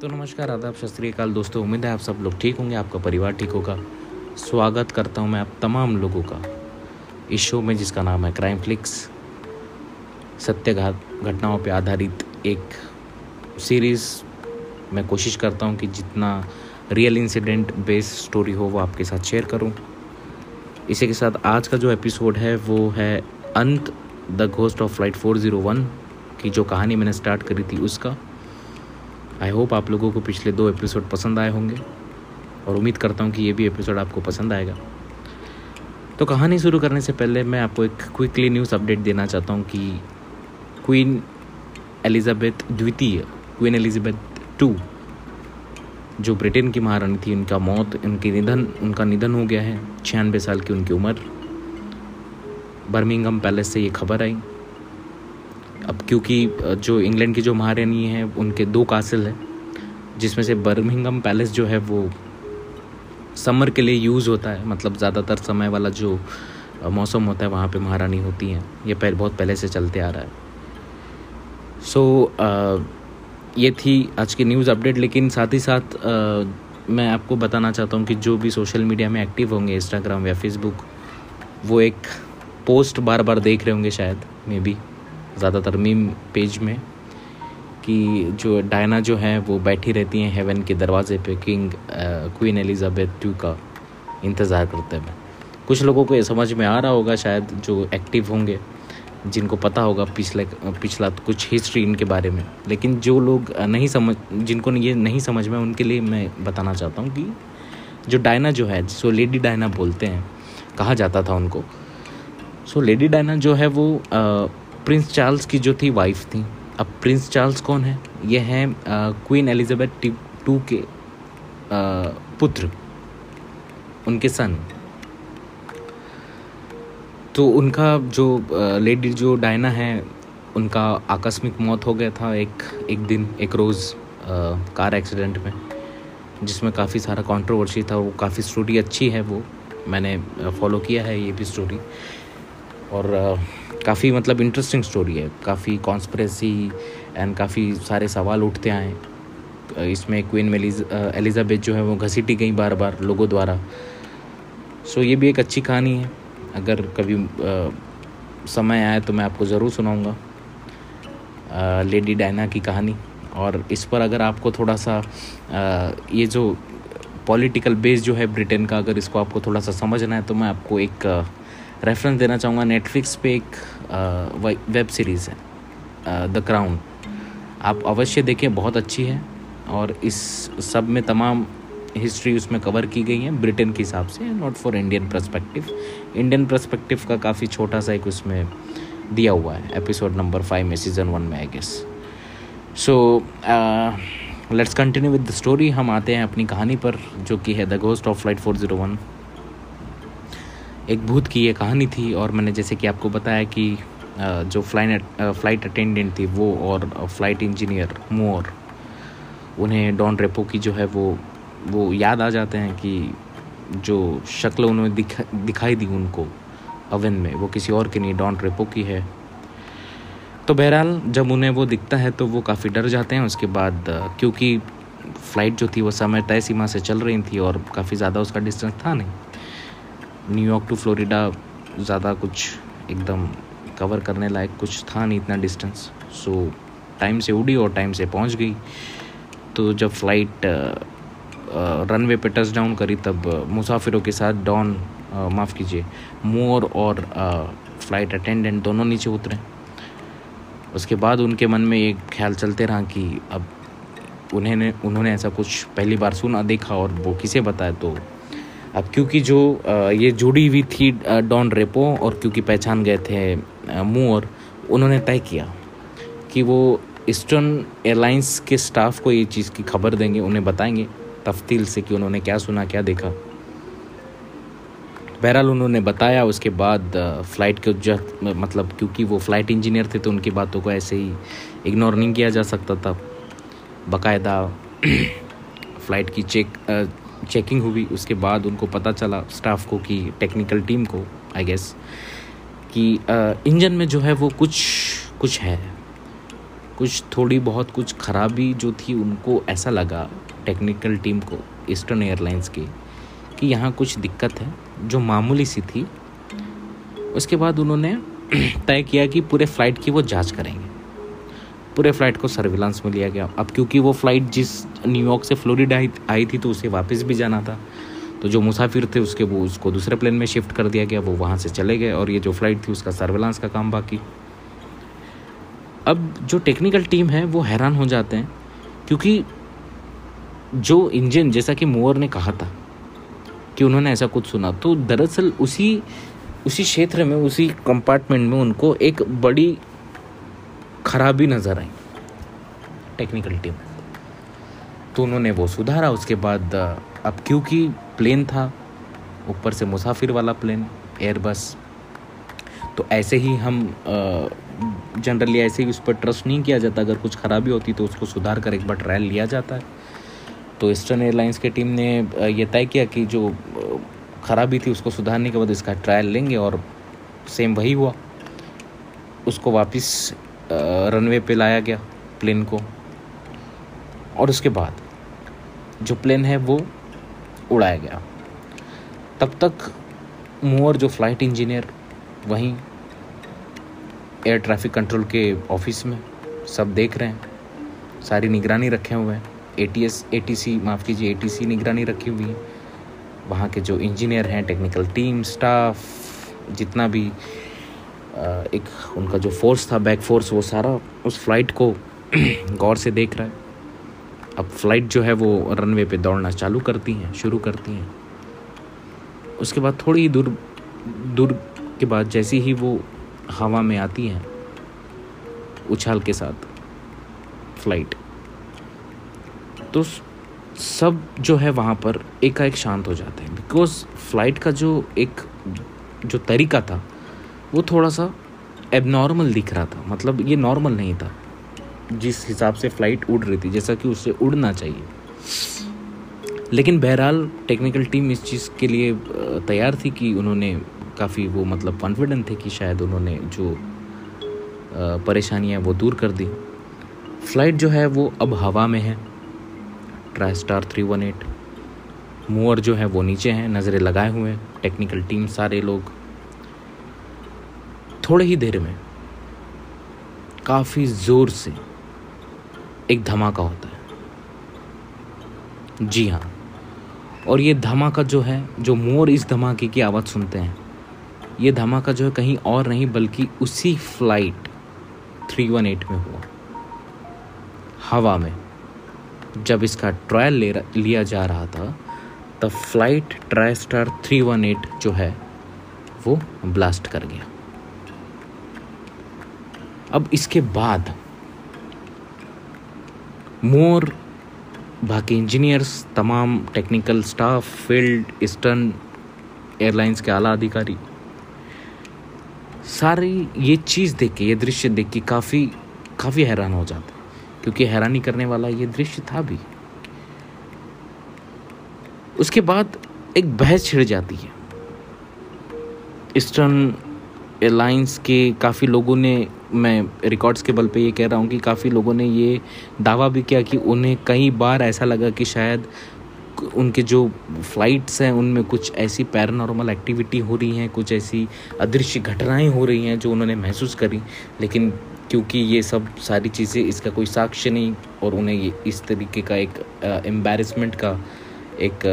तो नमस्कार, आदाब सत दोस्तों, उम्मीद है आप सब लोग ठीक होंगे, आपका परिवार ठीक होगा। स्वागत करता हूँ मैं आप तमाम लोगों का इस शो में, जिसका नाम है क्राइम फ्लिक्स सत्य घटनाओं पर आधारित एक सीरीज़ मैं कोशिश करता हूँ कि जितना रियल इंसिडेंट बेस्ड स्टोरी हो, वो आपके साथ शेयर करूँ। इसी के साथ आज का जो एपिसोड है, वो है अंत द घोस्ट ऑफ़ फ़्लाइट 401 की जो कहानी मैंने स्टार्ट करी थी उसका। आई होप आप लोगों को पिछले दो एपिसोड पसंद आए होंगे और उम्मीद करता हूँ कि ये भी एपिसोड आपको पसंद आएगा। तो कहानी शुरू करने से पहले मैं आपको एक क्विकली न्यूज़ अपडेट देना चाहता हूँ कि क्वीन एलिजाबेथ द्वितीय क्वीन एलिजाबेथ टू जो ब्रिटेन की महारानी थी, उनका मौत, उनके निधन, उनका निधन हो गया है, छियानवे साल की उनकी उम्र। बर्मिंगम पैलेस से ये खबर आई। अब क्योंकि जो इंग्लैंड की जो महारानी है उनके दो कासिल हैं जिसमें से बर्मिंगम पैलेस जो है वो समर के लिए यूज़ होता है। मतलब ज़्यादातर समय वाला जो मौसम होता है वहाँ पे महारानी होती हैं। ये पहले बहुत पहले से चलते आ रहा है। सो so, ये थी आज की न्यूज़ अपडेट लेकिन साथ ही साथ आ, मैं आपको बताना चाहता हूँ कि जो भी सोशल मीडिया में एक्टिव होंगे इंस्टाग्राम या फेसबुक वो एक पोस्ट बार बार देख रहे होंगे शायद मे बी ज़्यादातर मीम पेज में कि जो डायना जो है, वो बैठी रहती हैं हेवन के दरवाजे पे किंग क्वीन एलिजाबेथ टू का इंतज़ार करते हुए कुछ लोगों को ये समझ में आ रहा होगा शायद जो एक्टिव होंगे, जिनको पता होगा पिछले, पिछला कुछ हिस्ट्री इनके बारे में। लेकिन जो लोग नहीं समझ, जिनको ये नहीं समझ में, उनके लिए मैं बताना चाहता हूँ कि जो डायना जो है, जिसको लेडी डायना बोलते हैं, कहा जाता था उनको। सो लेडी डायना जो है वो प्रिंस चार्ल्स की जो थी वाइफ थी। अब प्रिंस चार्ल्स कौन है? ये हैं क्वीन एलिजाबेथ टू के आ, पुत्र। उनके सन। तो उनका जो लेडी जो डायना है उनका आकस्मिक मौत हो गया था एक एक दिन एक रोज़ कार एक्सीडेंट में जिसमें काफ़ी सारा कंट्रोवर्सी था। वो काफ़ी स्टोरी अच्छी है वो। मैंने फॉलो किया है ये भी स्टोरी और काफ़ी मतलब इंटरेस्टिंग स्टोरी है। काफ़ी कॉन्स्परेसी एंड काफ़ी सारे सवाल उठते आए। इसमें क्वीन एलिजाबेथ जो है वो घसीटी गई बार बार लोगों द्वारा। सो ये भी एक अच्छी कहानी है। अगर कभी आ, समय आए तो मैं आपको ज़रूर सुनाऊँगा। लेडी डायना की कहानी। और इस पर अगर आपको थोड़ा सा आ, ये जो पॉलिटिकल बेस जो है ब्रिटेन का अगर इसको आपको थोड़ा सा समझना है तो मैं आपको एक रेफरेंस देना चाहूँगा नेटफ्लिक्स पे एक वेब सीरीज़ है द क्राउन आप अवश्य देखें बहुत अच्छी है और इस सब में तमाम हिस्ट्री उसमें कवर की गई है ब्रिटेन के हिसाब से not for Indian perspective Indian perspective का काफ़ी छोटा सा एक उसमें दिया हुआ है एपिसोड नंबर फाइव में सीज़न वन में I guess so let's continue with the story हम आते हैं अपनी कहानी पर, जो कि है the ghost of flight four zero one एक भूत की ये कहानी थी और मैंने जैसे कि आपको बताया कि जो फ़्लाइट फ़्लाइट अटेंडेंट थी वो और फ़्लाइट इंजीनियर मोर उन्हें डॉन रेपो की जो है वो वो याद आ जाते हैं कि जो शक्ल उन्होंने दिखा, दिखाई दी उनको अवन में, वो किसी और की नहीं डॉन रेपो की है। तो बहरहाल, जब उन्हें वो दिखता है तो वो काफ़ी डर जाते हैं। उसके बाद क्योंकि फ़्लाइट जो थी वो समय तय सीमा से चल रही थी और काफ़ी ज़्यादा उसका डिस्टेंस था नहीं। न्यूयॉर्क टू फ्लोरिडा ज़्यादा कुछ एकदम कवर करने लायक कुछ था नहीं इतना डिस्टेंस सो टाइम से उड़ी और टाइम से पहुँच गई। तो जब फ़्लाइट रनवे पे टच डाउन करी, तब मुसाफिरों के साथ डॉन माफ़ कीजिए मोर और फ़्लाइट अटेंडेंट दोनों नीचे उतरे। उसके बाद उनके मन में एक ख्याल चलते रहा कि अब उन्हें उन्होंने ऐसा कुछ पहली बार सुना, देखा और वो किसे बताया तो अब क्योंकि जो ये जुड़ी हुई थी डॉन रेपो और क्योंकि पहचान गए थे मोर उन्होंने तय किया कि वो ईस्टर्न एयरलाइंस के स्टाफ को ये चीज़ की खबर देंगे, उन्हें बताएँगे तफ्तील से कि उन्होंने क्या सुना, क्या देखा। बहरहाल उन्होंने बताया, उसके बाद फ़्लाइट के जब मतलब क्योंकि वो फ़्लाइट इंजीनियर थे तो उनकी बातों को ऐसे ही इग्नोर नहीं किया जा सकता था। बाकायदा फ़्लाइट की चेक चेकिंग हुई, उसके बाद उनको पता चला स्टाफ को कि टेक्निकल टीम को आई गेस कि इंजन में जो है वो कुछ कुछ है। कुछ थोड़ी बहुत कुछ खराबी जो थी, उनको ऐसा लगा टेक्निकल टीम को ईस्टर्न एयरलाइंस की, कि यहाँ कुछ दिक्कत है, जो मामूली सी थी। उसके बाद उन्होंने तय किया कि पूरे फ़्लाइट की वो जाँच करेंगे। पूरे फ़्लाइट को सर्विलांस में लिया गया। अब क्योंकि वो फ़्लाइट जिस न्यूयॉर्क से फ्लोरिडा आई थी तो उसे वापस भी जाना था। तो जो मुसाफिर थे, उसके वो, उसको दूसरे प्लेन में शिफ्ट कर दिया गया, वो वहाँ से चले गए और ये जो फ़्लाइट थी, उसका सर्विलांस का काम बाकी। अब जो टेक्निकल टीम है, वो हैरान हो जाते हैं, क्योंकि जो इंजन जैसा कि मोअर ने कहा था कि उन्होंने ऐसा कुछ सुना तो दरअसल उसी उसी क्षेत्र में, उसी कंपार्टमेंट में उनको एक बड़ी खराबी नज़र आई टेक्निकल टीम तो उन्होंने वो सुधारा, उसके बाद, अब क्योंकि प्लेन था, ऊपर से मुसाफिर वाला प्लेन, एयरबस तो ऐसे ही हम जनरली ऐसे ही उस पर ट्रस्ट नहीं किया जाता। अगर कुछ ख़राबी होती तो उसको सुधार कर एक बार ट्रायल लिया जाता है। तो ईस्टर्न एयरलाइंस की टीम ने यह तय किया कि जो ख़राबी थी उसको सुधारने के बाद इसका ट्रायल लेंगे और सेम वही हुआ। उसको वापस रनवे पे लाया गया प्लेन को। और उसके बाद जो प्लेन है वो उड़ाया गया। तब तक मोअर जो फ़्लाइट इंजीनियर वहीं एयर ट्रैफ़िक कंट्रोल के ऑफ़िस में सब देख रहे हैं। सारी निगरानी रखे हुए हैं। A T S A T C माफ़ कीजिए ए टी सी निगरानी रखी हुई है। वहाँ के जो इंजीनियर हैं टेक्निकल टीम स्टाफ जितना भी एक उनका जो फोर्स था बैक फोर्स वो सारा उस फ़्लाइट को गौर से देख रहा है। अब फ़्लाइट जो है, वो रनवे पे दौड़ना चालू करती हैं, शुरू करती हैं। उसके बाद थोड़ी ही दूर दूर के बाद जैसे ही वो हवा में आती हैं, उछाल के साथ फ़्लाइट तो सब जो है वहाँ पर एकाएक शांत हो जाते हैं। बिकॉज़ फ़्लाइट का जो एक, जो तरीका था वो थोड़ा सा एबनॉर्मल दिख रहा था। मतलब ये नॉर्मल नहीं था। जिस हिसाब से फ़्लाइट उड़ रही थी, जैसा कि उससे उड़ना चाहिए। लेकिन बहरहाल टेक्निकल टीम इस चीज़ के लिए तैयार थी कि उन्होंने काफ़ी वो मतलब कॉन्फिडेंट थे कि शायद उन्होंने जो परेशानियाँ वो दूर कर दी। फ़्लाइट जो है वो अब हवा में है। TriStar three one eight Moore जो है वो नीचे हैं, नज़रें लगाए हुए हैं। टेक्निकल टीम सारे लोग थोड़े ही देर में काफ़ी ज़ोर से एक धमाका होता है। जी हाँ। और ये धमाका जो है, जो मोर इस धमाके की आवाज़ सुनते हैं, ये धमाका जो है कहीं और नहीं, बल्कि उसी फ़्लाइट 318 में हुआ। हवा में, जब इसका ट्रायल ले लिया जा रहा था, तब फ़्लाइट ट्राई स्टार 318 जो है, वो ब्लास्ट कर गया। अब इसके बाद मोर, बाकी इंजीनियर्स तमाम technical staff field Eastern Airlines के आला अधिकारी, सारी ये चीज़ देख के, ये दृश्य देख के काफ़ी काफ़ी हैरान हो जाते क्योंकि हैरानी करने वाला ये दृश्य था भी। उसके बाद एक बहस छिड़ जाती है। ईस्टर्न एयरलाइंस के काफ़ी लोगों ने, मैं रिकॉर्ड्स के बल पे ये कह रहा हूँ कि काफ़ी लोगों ने ये दावा भी किया कि उन्हें कई बार ऐसा लगा कि शायद उनके जो फ्लाइट्स हैं, उनमें कुछ ऐसी पैरानॉर्मल एक्टिविटी हो रही हैं, कुछ ऐसी अदृश्य घटनाएँ हो रही हैं जो उन्होंने महसूस करी। लेकिन क्योंकि ये सब सारी चीज़ें, इसका कोई साक्ष्य नहीं और उन्हें ये, इस तरीके का एक एम्बेरसमेंट का एक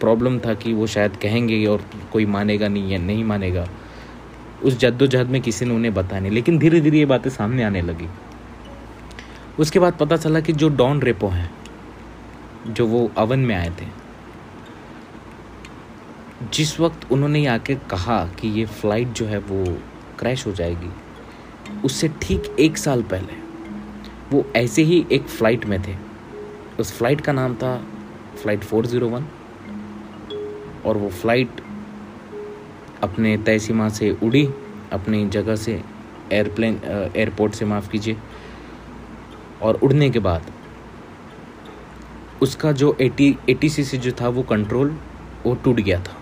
प्रॉब्लम था कि वो शायद कहेंगे और कोई मानेगा नहीं या नहीं मानेगा। उस जद्दोजहद में किसी ने उन्हें बताया नहीं लेकिन धीरे धीरे ये बातें सामने आने लगी। उसके बाद पता चला कि जो डॉन रेपो हैं, जो वो अवन में आए थे, जिस वक्त उन्होंने आके कहा कि ये फ़्लाइट जो है वो क्रैश हो जाएगी, उससे ठीक एक साल पहले, वो ऐसे ही एक फ़्लाइट में थे। उस फ़्लाइट का नाम था फ़्लाइट फोर ज़ीरो वन, और वो फ़्लाइट अपने तय सीमा से उड़ी, अपनी जगह से एयरप्लेन एयरपोर्ट से माफ़ कीजिए, और उड़ने के बाद उसका जो एटी एटी सी से जो था वो कंट्रोल वो टूट गया था।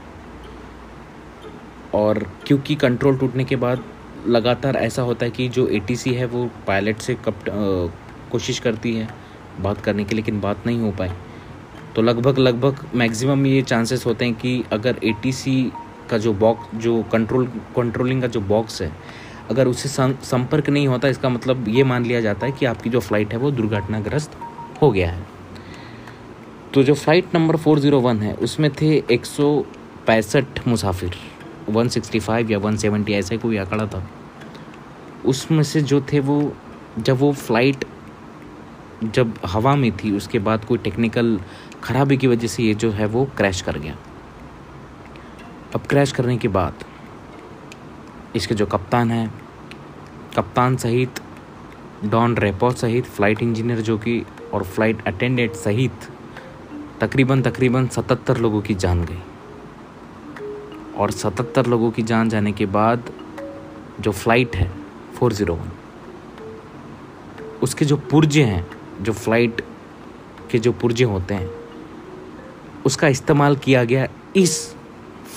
और क्योंकि कंट्रोल टूटने के बाद लगातार ऐसा होता है कि जो एटीसी है वो पायलट से कप कोशिश करती है बात करने की, लेकिन बात नहीं हो पाई। तो लगभग लगभग मैक्सिमम ये चांसेस होते हैं कि अगर एटीसी का जो बॉक्स जो कंट्रोल कंट्रोलिंग का जो बॉक्स है, अगर उससे संपर्क नहीं होता, इसका मतलब ये मान लिया जाता है कि आपकी जो फ़्लाइट है वो दुर्घटनाग्रस्त हो गया है। तो जो फ़्लाइट नंबर 401 है, उसमें थे एक सौ पैंसठ मुसाफिर 165 या 170 ऐसे कोई आंकड़ा था। उसमें से जो थे वो, जब वो फ़्लाइट जब हवा में थी, उसके बाद कोई टेक्निकल ख़राबी की वजह से ये जो है वो क्रैश कर गया। अब क्रैश करने के बाद इसके जो कप्तान हैं, कप्तान सहित, डॉन रेपो सहित, फ़्लाइट इंजीनियर जो कि, और फ़्लाइट अटेंडेंट सहित, तकरीबन तकरीबन सतहत्तर लोगों की जान गई। और सतहत्तर लोगों की जान जाने के बाद, जो फ़्लाइट है, फोर ज़ीरो वन, उसके जो पुर्जे हैं, जो फ़्लाइट के जो पुर्जे होते हैं, उसका इस्तेमाल किया गया इस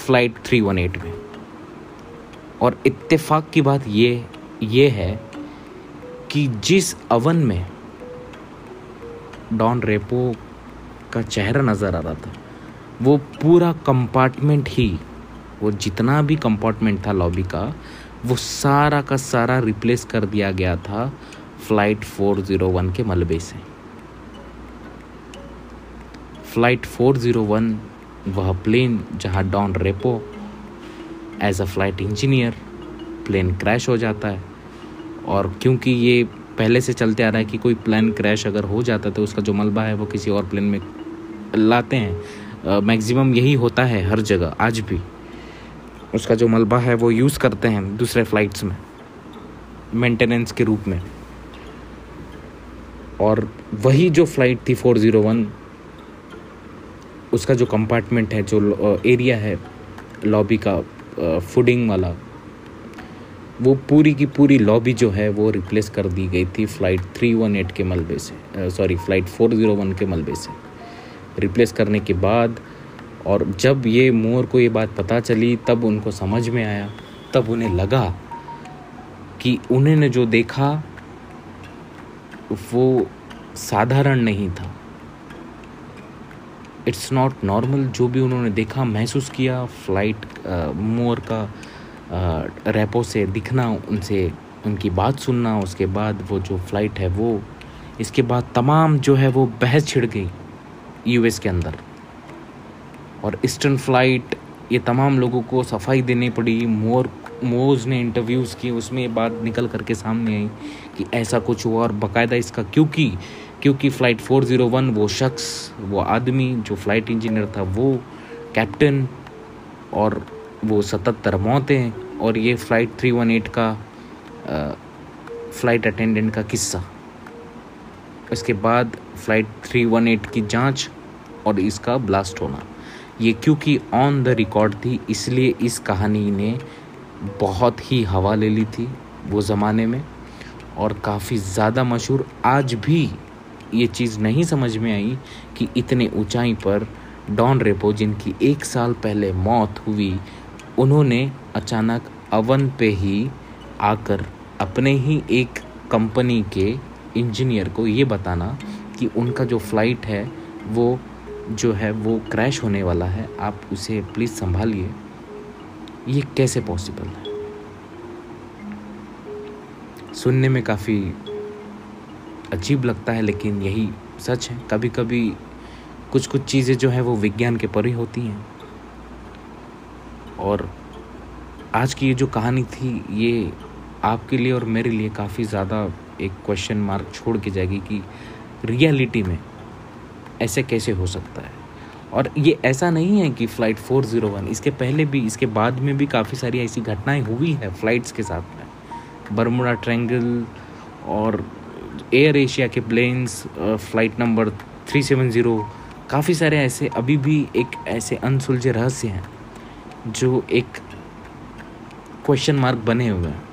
फ़्लाइट 318 में। और इत्तेफाक की बात ये ये है कि जिस अवन में डॉन रेपो का चेहरा नज़र आ रहा था, वो पूरा कंपार्टमेंट ही, वो जितना भी कंपार्टमेंट था लॉबी का, वो सारा का सारा रिप्लेस कर दिया गया था फ़्लाइट 401 के मलबे से। फ़्लाइट 401 वह प्लेन जहाँ Don Repo as a flight engineer plane crash हो जाता है। और क्योंकि ये पहले से चलते आ रहा है कि कोई प्लेन क्रैश अगर हो जाता तो उसका जो मलबा है वो किसी और प्लेन में लाते हैं। मैक्सिमम यही होता है हर जगह, आज भी। उसका जो मलबा है वो यूज़ करते हैं दूसरे फ्लाइट्स में मेंटेनेंस के रूप में। और वही जो फ़्लाइट थी 401 उसका जो कंपार्टमेंट है, जो एरिया है लॉबी का फूडिंग वाला, वो पूरी की पूरी लॉबी जो है, वो रिप्लेस कर दी गई थी फ़्लाइट 318 के मलबे से सॉरी फ़्लाइट 401 के मलबे से। रिप्लेस करने के बाद और जब ये मोर को ये बात पता चली, तब उनको समझ में आया, तब उन्हें लगा कि उन्होंने जो देखा, वो साधारण नहीं था। इट्स नॉट नॉर्मल जो भी उन्होंने देखा, महसूस किया, फ़्लाइट मोर का रेपो से दिखना, उनसे, उनकी बात सुनना, उसके बाद वो जो फ़्लाइट है वो, इसके बाद तमाम जो है वो बहस छिड़ गई यूएस के अंदर। और ईस्टर्न फ़्लाइट, ये तमाम लोगों को सफ़ाई देनी पड़ी। मोर मोज ने इंटरव्यूज़ किए, उसमें ये बात निकल करके सामने आई कि ऐसा कुछ हुआ और बाकायदा इसका, क्योंकि क्योंकि फ़्लाइट 401 वो शख्स वो आदमी जो फ़्लाइट इंजीनियर था वो कैप्टन और वो सतहत्तर मौतें और ये फ़्लाइट 318 का आ, फ़्लाइट अटेंडेंट का किस्सा। इसके बाद फ़्लाइट 318 की जाँच और इसका ब्लास्ट होना। ये क्योंकि ऑन द रिकॉर्ड थी इसलिए इस कहानी ने बहुत ही हवा ले ली थी वो ज़माने में और काफ़ी ज़्यादा मशहूर आज भी ये चीज़ नहीं समझ में आई कि इतने ऊंचाई पर डॉन रेपो, जिनकी एक साल पहले मौत हुई, उन्होंने अचानक अवन पे ही आकर अपने ही एक कंपनी के इंजीनियर को ये बताना कि उनका जो फ़्लाइट है, वो जो है, वो क्रैश होने वाला है। आप उसे प्लीज़ संभालिए। ये कैसे पॉसिबल है? सुनने में काफ़ी अजीब लगता है, लेकिन यही सच है। कभी कभी कुछ कुछ चीज़ें जो है, वो विज्ञान के परे होती हैं। और आज की ये जो कहानी थी, ये आपके लिए और मेरे लिए काफ़ी ज़्यादा एक क्वेश्चन मार्क छोड़ के जाएगी कि रियलिटी में ऐसे कैसे हो सकता है। और ये ऐसा नहीं है कि फ़्लाइट 401 इसके पहले भी, इसके बाद में भी काफ़ी सारी ऐसी घटनाएँ हुई हैं फ़्लाइट्स के साथ में। बरमुडा ट्रैंगल और एयर एशिया के प्लेन्स फ़्लाइट नंबर 370 काफ़ी सारे ऐसे अभी भी एक ऐसे अनसुलझे रहस्य हैं, जो एक क्वेश्चन मार्क बने हुए हैं,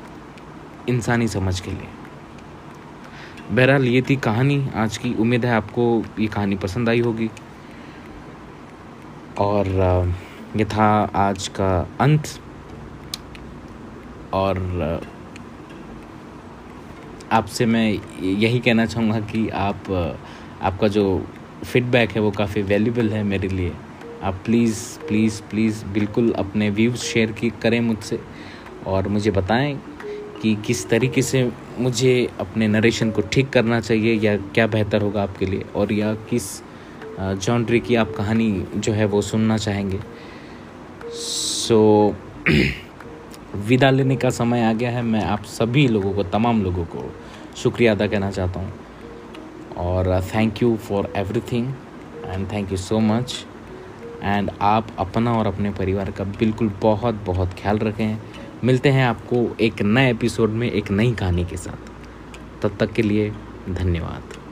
इंसानी समझ के लिए। बहरहाल, ये थी कहानी। आज की उम्मीद है आपको ये कहानी पसंद आई होगी। और ये था आज का अंत। और आपसे मैं यही कहना चाहूँगा कि आप, आपका जो फीडबैक है वो काफ़ी वैल्यूबल है मेरे लिए। आप प्लीज़ प्लीज़ प्लीज़ बिल्कुल अपने व्यूज़ शेयर की, करें मुझसे और मुझे बताएँ कि किस तरीके से मुझे अपने नरेशन को ठीक करना चाहिए या क्या बेहतर होगा आपके लिए और या किस जॉन्ड्री की आप कहानी जो है वो सुनना चाहेंगे। सो विदा लेने का समय आ गया है। मैं आप सभी लोगों को, तमाम लोगों को शुक्रिया अदा करना चाहता हूँ। और thank you for everything and thank you so much and आप अपना और अपने परिवार का बिल्कुल बहुत बहुत ख्याल रखें। मिलते हैं आपको एक नए एपिसोड में, एक नई कहानी के साथ। तब तक के लिए धन्यवाद।